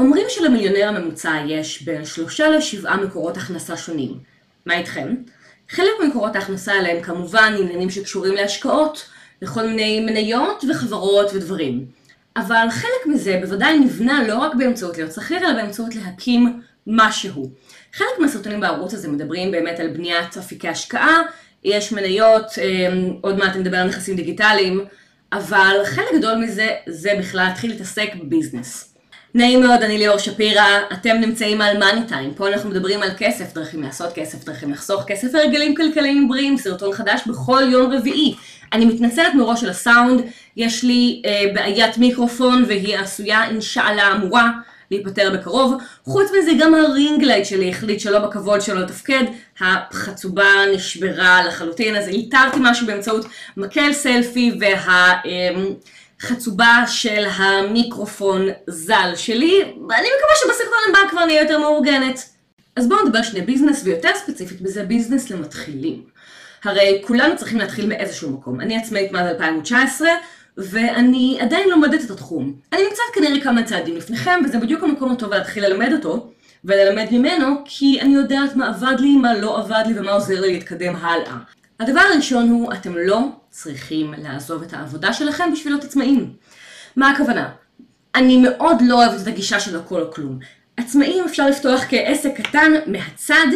אומרים שלמיליונר הממוצע יש בין שלושה לשבעה מקורות הכנסה שונים. מה איתכם? חלק ממקורות ההכנסה האלה הם כמובן עניינים שקשורים להשקעות, לכל מיני מניות וחברות ודברים. אבל חלק מזה בוודאי נבנה לא רק באמצעות להיות שכיר, אלא באמצעות להקים משהו. חלק מהסרטונים בערוץ הזה מדברים באמת על בניית אפיקי השקעה, יש מניות, אמ, עוד מעט נדבר על נכסים דיגיטליים, אבל חלק גדול מזה זה בכלל להתחיל להתעסק ב business. נעים מאוד, אני ליאור שפירא, אתם נמצאים על Money Time, פה אנחנו מדברים על כסף, דרכים לעשות כסף, דרכים לחסוך כסף והרגלים כלכליים בריאים, סרטון חדש בכל יום רביעי. אני מתנצלת מראש על הסאונד, יש לי אה, בעיית מיקרופון והיא עשויה אינשאללה אמורה להיפטר בקרוב. חוץ מזה גם ה ring light שלי החליט שלא בכבוד שלו לתפקד, החצובה נשברה לחלוטין, אז איתרתי משהו באמצעות מקל סלפי וה... אה, חצובה של המיקרופון ז"ל שלי, ואני מקווה שבסרטון הבא כבר נהיה יותר מאורגנת. אז בואו נדבר שני ביזנס, ויותר ספציפית בזה ביזנס למתחילים. הרי כולנו צריכים להתחיל מאיזשהו מקום. אני עצמאית מאז 2019, ואני עדיין לומדת את התחום. אני נמצאת כנראה כמה צעדים לפניכם, וזה בדיוק המקום הטוב להתחיל ללמד אותו, וללמד ממנו, כי אני יודעת מה עבד לי, מה לא עבד לי, ומה עוזר לי להתקדם הלאה. הדבר הראשון הוא, אתם לא צריכים לעזוב את העבודה שלכם בשביל להיות עצמאים. מה הכוונה? אני מאוד לא אוהבת את הגישה של הכל או כלום. עצמאים אפשר לפתוח כעסק קטן מהצד,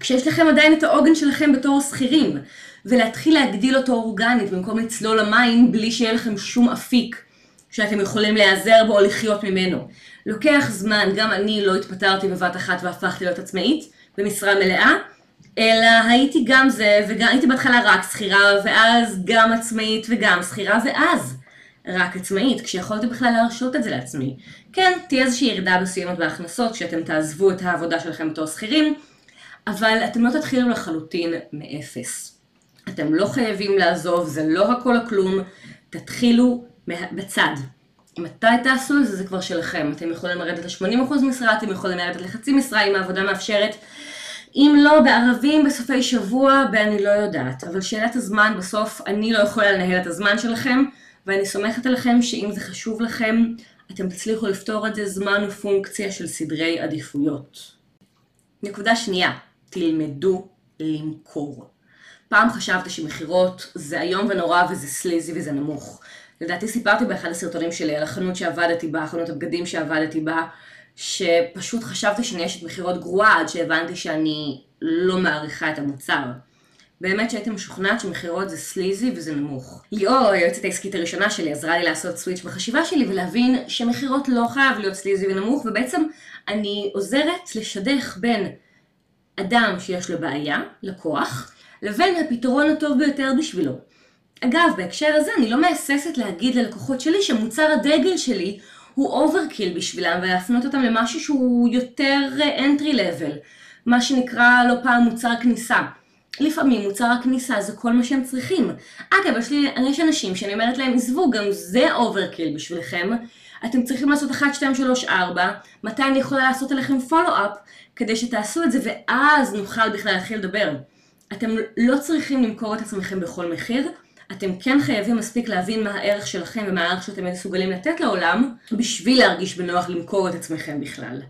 כשיש לכם עדיין את העוגן שלכם בתור שכירים, ולהתחיל להגדיל אותו אורגנית במקום לצלול למים בלי שיהיה לכם שום אפיק שאתם יכולים להיעזר בו או לחיות ממנו. לוקח זמן, גם אני לא התפטרתי בבת אחת והפכתי להיות עצמאית במשרה מלאה, אלא הייתי גם זה, וגם הייתי בהתחלה רק שכירה, ואז גם עצמאית וגם שכירה, ואז רק עצמאית, כשיכולתי בכלל להרשות את זה לעצמי. כן, תהיה איזושהי ירידה מסוימת בהכנסות כשאתם תעזבו את העבודה שלכם בתור שכירים, אבל אתם לא תתחילו לחלוטין מאפס. אתם לא חייבים לעזוב, זה לא הכל הכלום, תתחילו בצד. מתי תעשו את זה, זה כבר שלכם. אתם יכולים לרדת ל-80% משרה, אתם יכולים לרדת לחצי משרה אם העבודה מאפשרת. אם לא בערבים בסופי שבוע, ואני לא יודעת. אבל שאלת הזמן, בסוף אני לא יכולה לנהל את הזמן שלכם, ואני סומכת עליכם שאם זה חשוב לכם, אתם תצליחו לפתור את זה זמן ופונקציה של סדרי עדיפויות. נקודה שנייה, תלמדו למכור. פעם חשבתי שמכירות זה איום ונורא וזה סליזי וזה נמוך. לדעתי סיפרתי באחד הסרטונים שלי על החנות שעבדתי בה, חנות הבגדים שעבדתי בה, שפשוט חשבתי שאני אשת מכירות גרועה עד שהבנתי שאני לא מעריכה את המוצר. באמת שהייתי משוכנעת שמכירות זה סליזי וזה נמוך. ליאור, היועצת העסקית הראשונה שלי, עזרה לי לעשות סוויץ' בחשיבה שלי ולהבין שמכירות לא חייב להיות סליזי ונמוך, ובעצם אני עוזרת לשדך בין אדם שיש לו בעיה, לקוח, לבין הפתרון הטוב ביותר בשבילו. אגב, בהקשר הזה אני לא מהססת להגיד ללקוחות שלי שמוצר הדגל שלי הוא overkill בשבילם ולהפנות אותם למשהו שהוא יותר entry level, מה שנקרא לא פעם מוצר כניסה. לפעמים מוצר הכניסה זה כל מה שהם צריכים. אגב, יש, לי, יש אנשים שאני אומרת להם, עזבו, גם זה overkill בשבילכם. אתם צריכים לעשות 1, 2, 3, 4, מתי אני יכולה לעשות עליכם follow-up, כדי שתעשו את זה, ואז נוכל בכלל להתחיל לדבר. אתם לא צריכים למכור את עצמכם בכל מחיר, אתם כן חייבים מספיק להבין מה הערך שלכם ומה הערך שאתם מסוגלים לתת לעולם, בשביל להרגיש בנוח למכור את עצמכם בכלל.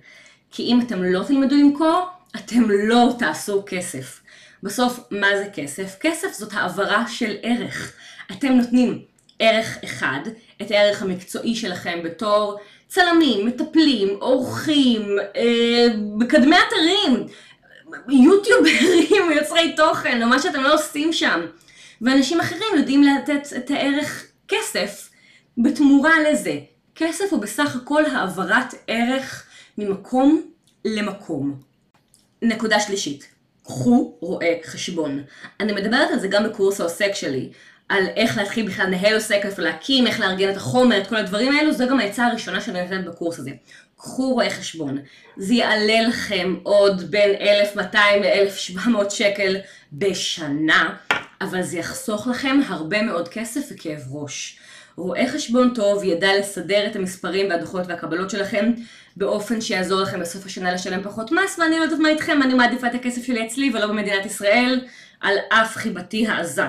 כי אם אתם לא תלמדו למכור, אתם לא תעשו כסף. בסוף, מה זה כסף? כסף זאת העברה של ערך. אתם נותנים ערך אחד, את הערך המקצועי שלכם בתור צלמים, מטפלים, עורכים, אה, מקדמי אתרים, יוטיוברים, יוצרי תוכן, או מה שאתם לא עושים שם. ואנשים אחרים יודעים לתת את הערך כסף בתמורה לזה. כסף הוא בסך הכל העברת ערך ממקום למקום. נקודה שלישית, קחו רואה חשבון. אני מדברת על זה גם בקורס העוסק שלי, על איך להתחיל בכלל לנהל עוסק, איפה להקים, איך לארגן את החומר, את כל הדברים האלו, זו גם העצה הראשונה שאני נותנת בקורס הזה. קחו רואה חשבון. זה יעלה לכם עוד בין 1,200 ל-1,700 שקל בשנה, אבל זה יחסוך לכם הרבה מאוד כסף וכאב ראש. רואה חשבון טוב ידע לסדר את המספרים והדוחות והקבלות שלכם באופן שיעזור לכם בסוף השנה לשלם פחות מס, ואני לא יודעת מה איתכם, אני מעדיפה את הכסף שלי אצלי ולא במדינת ישראל, על אף חיבתי העזה.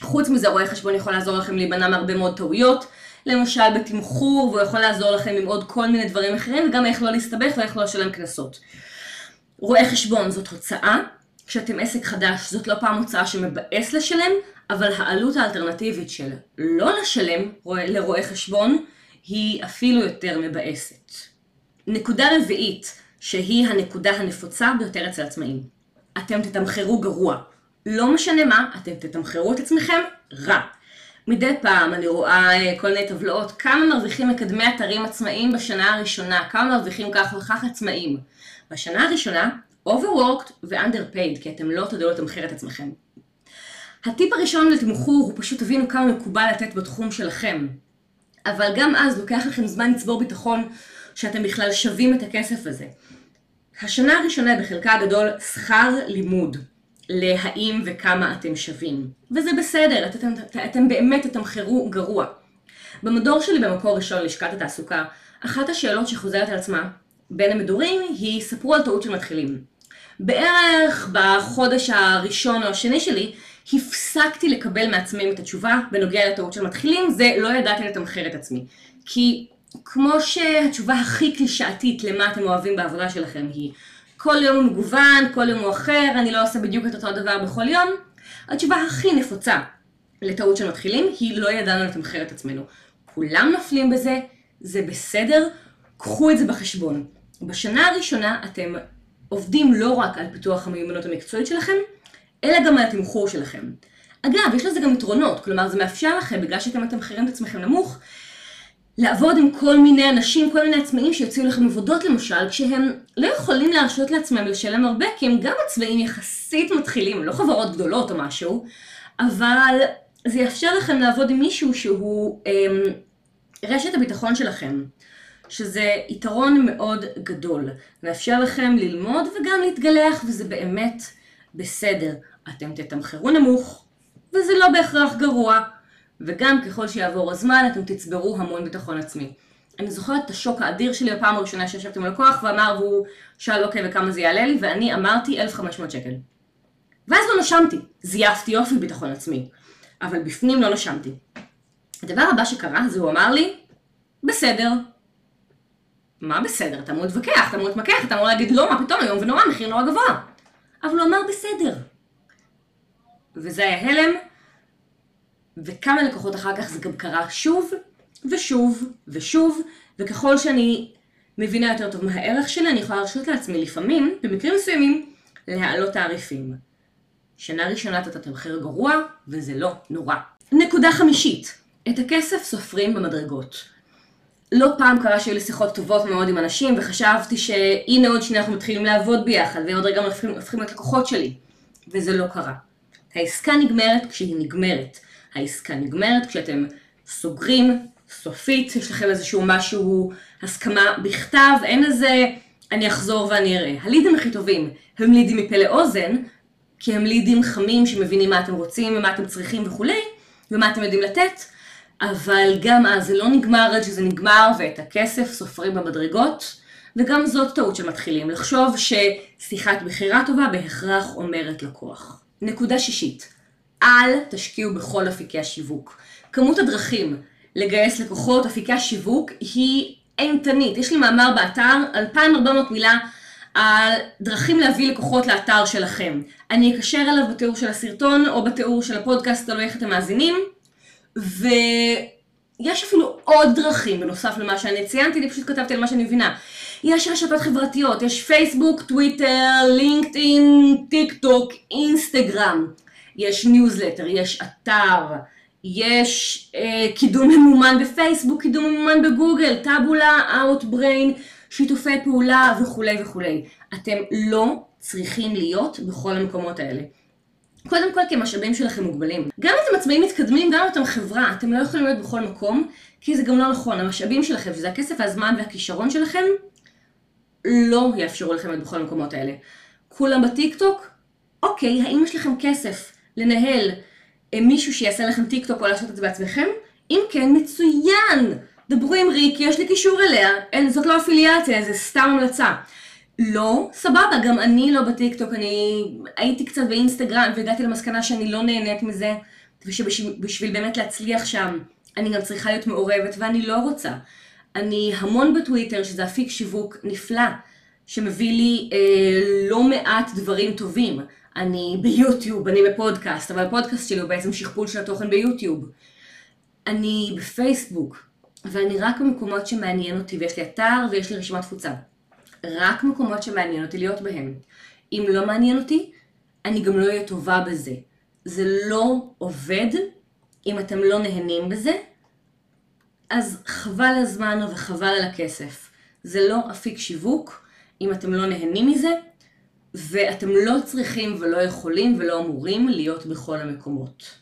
חוץ מזה, רואה חשבון יכול לעזור לכם להימנע מהרבה מאוד טעויות, למשל בתמחור, והוא יכול לעזור לכם עם עוד כל מיני דברים אחרים, וגם איך לא להסתבך ואיך לא לשלם קנסות. רואה חשבון זאת הוצאה, כשאתם עסק חדש זאת לא פעם הוצאה שמבאס לשלם, אבל העלות האלטרנטיבית של לא לשלם לרואה חשבון היא אפילו יותר מבאסת. נקודה רביעית, שהיא הנקודה הנפוצה ביותר אצל עצמאים. אתם תתמחרו גרוע. לא משנה מה, אתם תתמחרו את עצמכם רע. מדי פעם אני רואה אה, כל מיני טבלאות, כמה מרוויחים מקדמי אתרים עצמאיים בשנה הראשונה, כמה מרוויחים כך וכך עצמאים. בשנה הראשונה, overworked ו-underpaid, כי אתם לא תדעו לתמחר את עצמכם. הטיפ הראשון לתמחור הוא פשוט תבינו כמה מקובל לתת בתחום שלכם. אבל גם אז לוקח לכם זמן לצבור ביטחון שאתם בכלל שווים את הכסף הזה. השנה הראשונה בחלקה הגדול שכר לימוד להאם וכמה אתם שווים. וזה בסדר, אתם, אתם באמת תתמחרו גרוע. במדור שלי במקור ראשון לשכת התעסוקה, אחת השאלות שחוזרת על עצמה בין המדורים היא ספרו על טעות של מתחילים. בערך בחודש הראשון או השני שלי הפסקתי לקבל מעצמאים את התשובה בנוגע לטעות של מתחילים, זה לא ידעתי לתמחר את עצמי. כי כמו שהתשובה הכי קלישאתית למה אתם אוהבים בעבודה שלכם היא כל יום הוא מגוון, כל יום הוא אחר, אני לא עושה בדיוק את אותו דבר בכל יום, התשובה הכי נפוצה לטעות של מתחילים היא לא ידענו לתמחר את עצמנו. כולם נופלים בזה, זה בסדר, קחו את זה בחשבון. בשנה הראשונה אתם עובדים לא רק על פיתוח המיומנות המקצועית שלכם, אלא גם על התמחור שלכם. אגב, יש לזה גם יתרונות, כלומר זה מאפשר לכם, בגלל שאתם מתמחרים את עצמכם נמוך, לעבוד עם כל מיני אנשים, כל מיני עצמאים שיוציאו לכם עבודות למשל, כשהם לא יכולים להרשות לעצמם לשלם הרבה, כי הם גם עצמאים יחסית מתחילים, לא חברות גדולות או משהו, אבל זה יאפשר לכם לעבוד עם מישהו שהוא אמ, רשת הביטחון שלכם, שזה יתרון מאוד גדול. מאפשר לכם ללמוד וגם להתגלח, וזה באמת בסדר. אתם תתמחרו נמוך, וזה לא בהכרח גרוע. וגם ככל שיעבור הזמן אתם תצברו המון ביטחון עצמי. אני זוכרת את השוק האדיר שלי בפעם הראשונה שישבתי עם לקוח ואמר והוא שאל אוקיי וכמה זה יעלה לי ואני אמרתי 1,500 שקל. ואז לא נשמתי, זייפתי יופי ביטחון עצמי, אבל בפנים לא נשמתי. הדבר הבא שקרה זה הוא אמר לי, בסדר. מה בסדר? אתה אמור להתווכח, אתה אמור להתמקח, אתה אמור להגיד לא, מה פתאום, היום ונורא, מחיר נורא גבוה. אבל הוא אמר בסדר. וזה היה הלם, וכמה לקוחות אחר כך זה גם קרה שוב ושוב ושוב, וככל שאני מבינה יותר טוב מה הערך שלי, אני יכולה להרשות לעצמי לפעמים, במקרים מסוימים, להעלות תעריפים. שנה ראשונה אתה תמחר גרוע, וזה לא נורא. נקודה חמישית, את הכסף סופרים במדרגות. לא פעם קרה שהיו לי שיחות טובות מאוד עם אנשים, וחשבתי שהנה עוד שנייה אנחנו מתחילים לעבוד ביחד, ועוד רגע הופכים, הופכים להיות לקוחות שלי. וזה לא קרה. העסקה נגמרת כשהיא נגמרת. העסקה נגמרת, כשאתם סוגרים סופית, יש לכם איזשהו משהו, הסכמה בכתב, אין איזה אני אחזור ואני אראה. הלידים הכי טובים הם לידים מפה לאוזן, כי הם לידים חמים שמבינים מה אתם רוצים ומה אתם צריכים וכולי, ומה אתם יודעים לתת, אבל גם אז זה לא נגמר עד שזה נגמר ואת הכסף סופרים במדרגות, וגם זאת טעות שמתחילים, לחשוב ששיחת בחירה טובה בהכרח אומרת לקוח. נקודה שישית, אל תשקיעו בכל אפיקי השיווק. כמות הדרכים לגייס לקוחות, אפיקי השיווק, היא אימתנית. יש לי מאמר באתר, 2,400 מילה, על דרכים להביא לקוחות לאתר שלכם. אני אקשר אליו בתיאור של הסרטון או בתיאור של הפודקאסט, תלוי איך אתם מאזינים. ויש אפילו עוד דרכים בנוסף למה שאני ציינתי, אני פשוט כתבתי על מה שאני מבינה. יש רשתות חברתיות, יש פייסבוק, טוויטר, לינקדאין, טיק טוק, אינסטגרם. יש ניוזלטר, יש אתר, יש אה, קידום ממומן בפייסבוק, קידום ממומן בגוגל, טאבולה, אאוטבריין, שיתופי פעולה וכולי וכולי. אתם לא צריכים להיות בכל המקומות האלה. קודם כל כי המשאבים שלכם מוגבלים. גם אם אתם עצמאים מתקדמים, גם אם אתם חברה, אתם לא יכולים להיות בכל מקום, כי זה גם לא נכון. המשאבים שלכם, שזה הכסף, הזמן והכישרון שלכם, לא יאפשרו לכם להיות בכל המקומות האלה. כולם בטיק טוק? אוקיי, האם יש לכם כסף לנהל אה, מישהו שיעשה לכם טיק טוק או לעשות את זה בעצמכם? אם כן, מצוין! דברו עם ריק, יש לי קישור אליה, אין, זאת לא אפיליאציה, זה סתם המלצה. לא, סבבה, גם אני לא בטיק טוק, אני הייתי קצת באינסטגרם והגעתי למסקנה שאני לא נהנית מזה, ושבשביל באמת להצליח שם, אני גם צריכה להיות מעורבת ואני לא רוצה. אני המון בטוויטר, שזה אפיק שיווק נפלא, שמביא לי אה, לא מעט דברים טובים. אני ביוטיוב, אני בפודקאסט, אבל הפודקאסט שלי הוא בעצם שכפול של התוכן ביוטיוב. אני בפייסבוק, ואני רק במקומות שמעניין אותי, ויש לי אתר ויש לי רשימת תפוצה. רק מקומות שמעניין אותי להיות בהם. אם לא מעניין אותי, אני גם לא אהיה טובה בזה. זה לא עובד אם אתם לא נהנים בזה, אז חבל הזמן וחבל על הכסף. זה לא אפיק שיווק אם אתם לא נהנים מזה, ואתם לא צריכים ולא יכולים ולא אמורים להיות בכל המקומות.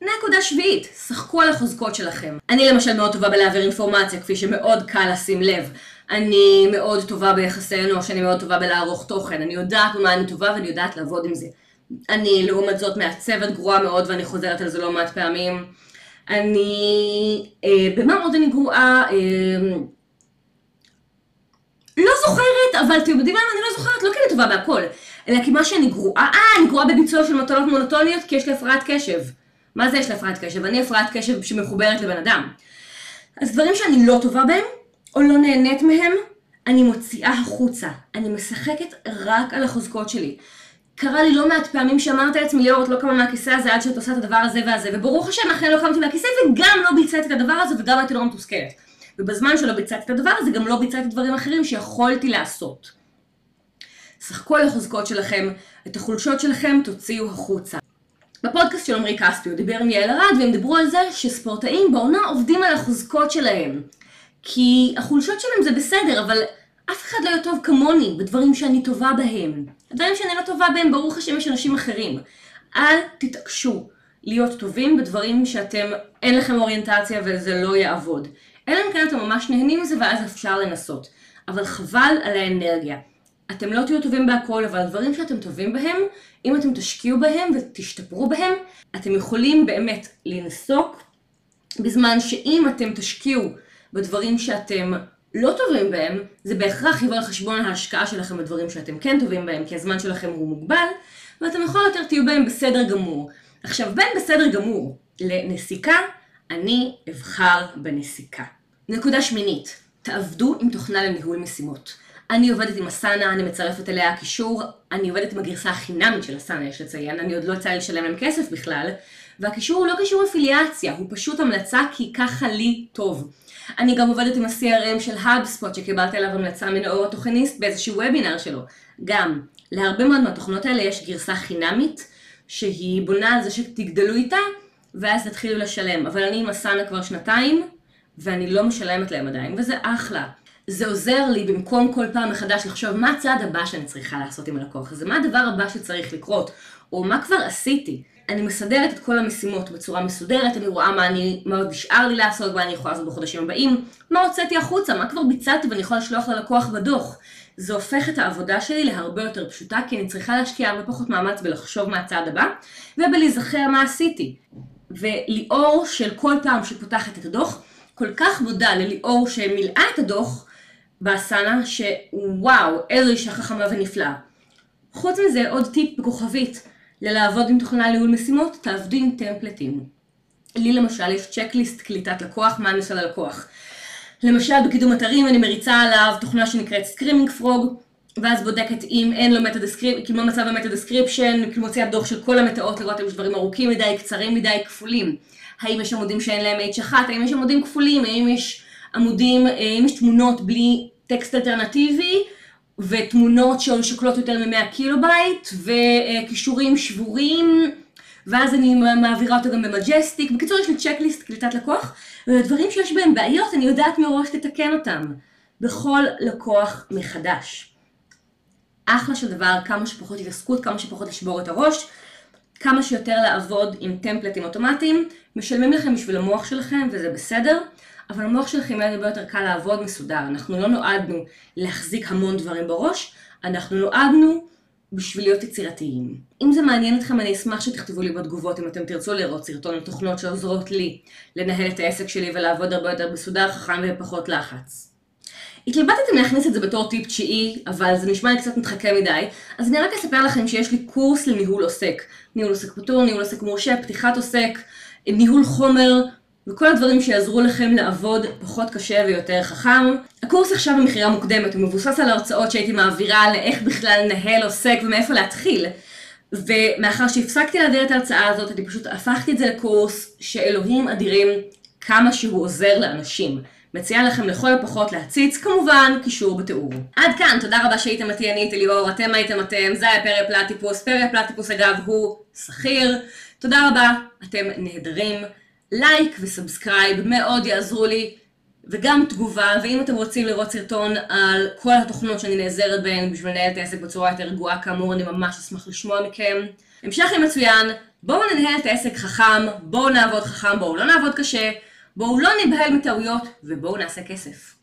נקודה שביעית, שחקו על החוזקות שלכם. אני למשל מאוד טובה בלהעביר אינפורמציה, כפי שמאוד קל לשים לב. אני מאוד טובה ביחסי אנוש, אני מאוד טובה בלערוך תוכן, אני יודעת במה אני טובה ואני יודעת לעבוד עם זה. אני לעומת זאת מעצבת גרועה מאוד ואני חוזרת על זה לא מעט פעמים. אני... אה, במה עוד אני גרועה? אה, לא זוכרת, אבל אתם יודעים מה? אני לא זוכרת, לא כי אני טובה בהכל, אלא כי מה שאני גרועה, אה, אני גרועה בביצוע של מטלות מונוטוניות כי יש לי הפרעת קשב. מה זה יש לי הפרעת קשב? אני הפרעת קשב שמחוברת לבן אדם. אז דברים שאני לא טובה בהם, או לא נהנית מהם, אני מוציאה החוצה. אני משחקת רק על החוזקות שלי. קרה לי לא מעט פעמים שאמרת לעצמי, ליאור, את לא קמה מהכיסא הזה עד שאת עושה את הדבר הזה והזה, וברוך השם, אכן לא קמתי מהכיסא וגם לא ביצעתי את הדבר הזה וגם הייתי נורא מתוסכלת. ובזמן שלא ביצעתי את הדבר הזה, גם לא ביצעתי דברים אחרים שיכולתי לעשות. שחקו על החוזקות שלכם, את החולשות שלכם תוציאו החוצה. בפודקאסט של עמרי כספי הוא דיבר עם יעל ארד והם דיברו על זה שספורטאים בעונה עובדים על החוזקות שלהם. כי החולשות שלהם זה בסדר, אבל אף אחד לא יהיה טוב כמוני בדברים שאני טובה בהם. הדברים שאני לא טובה בהם, ברוך השם יש אנשים אחרים. אל תתעקשו להיות טובים בדברים שאתם, אין לכם אוריינטציה וזה לא יעבוד. אלא אם כן אתם ממש נהנים מזה ואז אפשר לנסות. אבל חבל על האנרגיה. אתם לא תהיו טובים בהכל, אבל הדברים שאתם טובים בהם, אם אתם תשקיעו בהם ותשתפרו בהם, אתם יכולים באמת לנסוק, בזמן שאם אתם תשקיעו בדברים שאתם לא טובים בהם, זה בהכרח יבוא על חשבון ההשקעה שלכם בדברים שאתם כן טובים בהם, כי הזמן שלכם הוא מוגבל, ואתם יכול יותר תהיו בהם בסדר גמור. עכשיו, בין בסדר גמור לנסיקה, אני אבחר בנסיקה. נקודה שמינית, תעבדו עם תוכנה לניהול משימות. אני עובדת עם אסנה, אני מצרפת אליה קישור, אני עובדת עם הגרסה החינמית של אסנה, יש לציין, אני עוד לא יצא לי לשלם להם כסף בכלל, והקישור הוא לא קישור אפיליאציה, הוא פשוט המלצה כי ככה לי טוב. אני גם עובדת עם ה-CRM של HubSpot שקיבלתי עליו המלצה מנאור התוכניסט באיזשהו וובינר שלו. גם, להרבה מאוד מהתוכנות האלה יש גרסה חינמית, שהיא בונה על זה שתגדלו איתה, ואז תתחילו לשלם. אבל אני עם אסנה כבר שנתיים, ואני לא משלמת להם עדיין, וזה אחלה. זה עוזר לי במקום כל פעם מחדש לחשוב מה הצעד הבא שאני צריכה לעשות עם הלקוח הזה, מה הדבר הבא שצריך לקרות, או מה כבר עשיתי. אני מסדרת את כל המשימות בצורה מסודרת, אני רואה מה, אני, מה עוד נשאר לי לעשות, מה אני יכולה לעשות בחודשים הבאים, מה הוצאתי החוצה, מה כבר ביצעתי ואני יכולה לשלוח ללקוח בדוח. זה הופך את העבודה שלי להרבה יותר פשוטה, כי אני צריכה להשקיע הרבה פחות מאמץ בלחשוב מה הצעד הבא, ובלהיזכר מה עשיתי. וליאור של כל פעם שפותחת את הדוח, כל כך מודה לליאור שמילאה את הדוח באסנה, שוואו, איזו אישה חכמה ונפלאה. חוץ מזה, עוד טיפ בכוכבית. ללעבוד עם תוכנה לניהול משימות, תעבדי עם טמפלטים. לי למשל יש צ'קליסט קליטת לקוח, מה אני עושה ללקוח. למשל בקידום אתרים אני מריצה עליו תוכנה שנקראת Screaming Frog, ואז בודקת אם אין לו meta description, כאילו מה מצב ה meta description, כאילו מוציאה דוח של כל המטאות לראות אם יש דברים ארוכים מדי, קצרים מדי, כפולים. האם יש עמודים שאין להם H1, האם יש עמודים כפולים, האם יש עמודים, האם יש תמונות בלי טקסט אלטרנטיבי, ותמונות ששוקלות יותר מ-100 קילו בייט, וקישורים שבורים, ואז אני מעבירה אותו גם ב Majestic. בקיצור, יש לי checklist קליטת לקוח, ודברים שיש בהם בעיות, אני יודעת מראש לתקן אותם. בכל לקוח מחדש. אחלה של דבר, כמה שפחות התעסקות, כמה שפחות לשבור את הראש, כמה שיותר לעבוד עם טמפלטים אוטומטיים, משלמים לכם בשביל המוח שלכם וזה בסדר, אבל המוח שלכם יהיה הרבה יותר קל לעבוד מסודר. אנחנו לא נועדנו להחזיק המון דברים בראש, אנחנו נועדנו בשביל להיות יצירתיים. אם זה מעניין אתכם, אני אשמח שתכתבו לי בתגובות אם אתם תרצו לראות סרטון על תוכנות שעוזרות לי לנהל את העסק שלי ולעבוד הרבה יותר מסודר, חכם ופחות לחץ. התלבטתי להכניס את זה בתור טיפ תשיעי, אבל זה נשמע לי קצת מתחכה מדי, אז אני רק אספר לכם שיש לי קורס לניהול עוסק. ניהול עוסק פטור, ניהול עוסק מורשה, פתיחת עוסק, ניהול חומר, וכל הדברים שיעזרו לכם לעבוד פחות קשה ויותר חכם. הקורס עכשיו במכירה מוקדמת, הוא מבוסס על ההרצאות שהייתי מעבירה לאיך בכלל לנהל עוסק ומאיפה להתחיל. ומאחר שהפסקתי להעביר את ההרצאה הזאת, אני פשוט הפכתי את זה לקורס שאלוהים אדירים כמה שהוא עוזר לאנשים. מציעה לכם לכל הפחות להציץ, כמובן, קישור בתיאור. עד כאן, תודה רבה שהייתם איתי, אני הייתי ליאור, אתם הייתם אתם, זה היה פרא פלטיפוס, פרא פלטיפוס אגב הוא שכיר. תודה רבה, אתם נהדרים. לייק ו subscribe מאוד יעזרו לי, וגם תגובה, ואם אתם רוצים לראות סרטון על כל התוכנות שאני נעזרת בהן בשביל לנהל את העסק בצורה יותר רגועה כאמור, אני ממש אשמח לשמוע מכם. המשך יום מצוין, בואו ננהל את העסק חכם, בואו נעבוד חכם, בואו לא נעבוד קשה, בואו לא נבהל מטעויות, ובואו נעשה כסף.